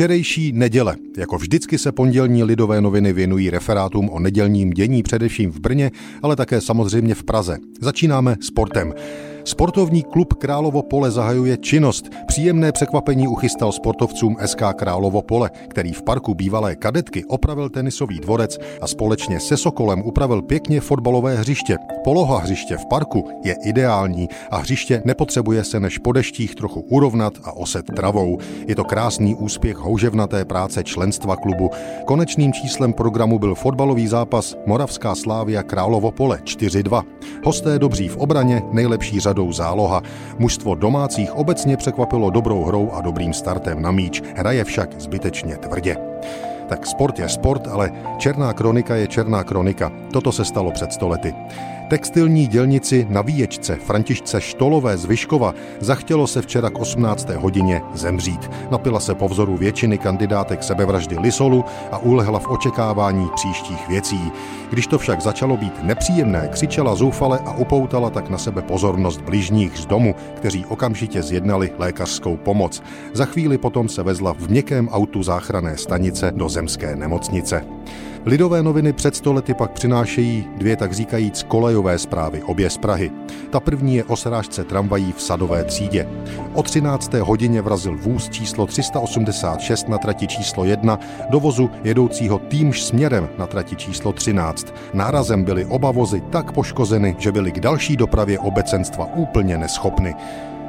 Včerejší neděle. Jako vždycky se pondělní lidové noviny věnují referátům o nedělním dění především v Brně, ale také samozřejmě v Praze. Začínáme sportem. Sportovní klub Královo pole zahajuje činnost. Příjemné překvapení uchystal sportovcům SK Královo pole, který v parku bývalé kadetky opravil tenisový dvorec a společně se Sokolem upravil pěkně fotbalové hřiště. Poloha hřiště v parku je ideální a hřiště nepotřebuje se než po deštích trochu urovnat a oset travou. Je to krásný úspěch houževnaté práce členstva klubu. Konečným číslem programu byl fotbalový zápas Moravská Slávia Královo pole 4-2. Hosté dobří v obraně, nejlepší řadou záloha. Mužstvo domácích obecně překvapilo dobrou hrou a dobrým startem na míč, hraje však zbytečně tvrdě. Tak sport je sport, ale černá kronika je černá kronika. Toto se stalo před stolety. Textilní dělnici na výječce Františce Štolové z Vyškova zachtělo se včera k 18. hodině zemřít. Napila se po vzoru většiny kandidátek sebevraždy Lisolu a ulehla v očekávání příštích věcí. Když to však začalo být nepříjemné, křičela zoufale a upoutala tak na sebe pozornost bližních z domu, kteří okamžitě zjednali lékařskou pomoc. Za chvíli potom se vezla v měkkém autu záchranné stanice do zemské nemocnice. Lidové noviny před stolety pak přinášejí dvě tak říkajíc kolejové zprávy, obě z Prahy. Ta první je o srážce tramvají v Sadové třídě. O 13. hodině vrazil vůz číslo 386 na trati číslo 1 do vozu jedoucího týmž směrem na trati číslo 13. Nárazem byly oba vozy tak poškozeny, že byly k další dopravě obecenstva úplně neschopny.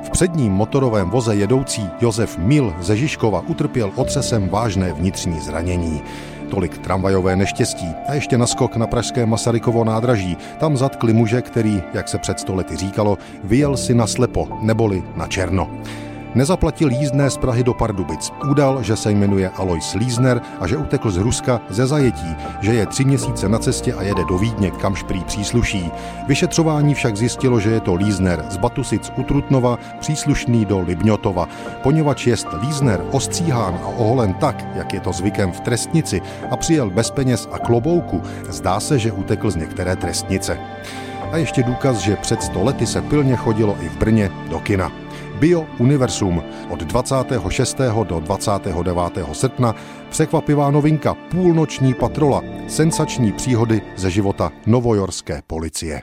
V předním motorovém voze jedoucí Josef Mil ze Žižkova utrpěl otřesem vážné vnitřní zranění. Tolik tramvajové neštěstí. A ještě naskok na pražské Masarykovo nádraží. Tam zatkli muže, který, jak se před stolety říkalo, vyjel si na slepo, neboli na černo. Nezaplatil jízdné z Prahy do Pardubic. Udal, že se jmenuje Alois Lízner a že utekl z Ruska ze zajetí, že je tři měsíce na cestě a jede do Vídně, kam šprý přísluší. Vyšetřování však zjistilo, že je to Lízner z Batusic u Trutnova, příslušný do Libňotova. Poněvadž jest Lízner ostříhán a oholen tak, jak je to zvykem v trestnici a přijel bez peněz a klobouku, zdá se, že utekl z některé trestnice. A ještě důkaz, že před sto lety se pilně chodilo i v Brně do kina. Bio Universum od 26. do 29. srpna překvapivá novinka Půlnoční patrola, sensační příhody ze života novojorské policie.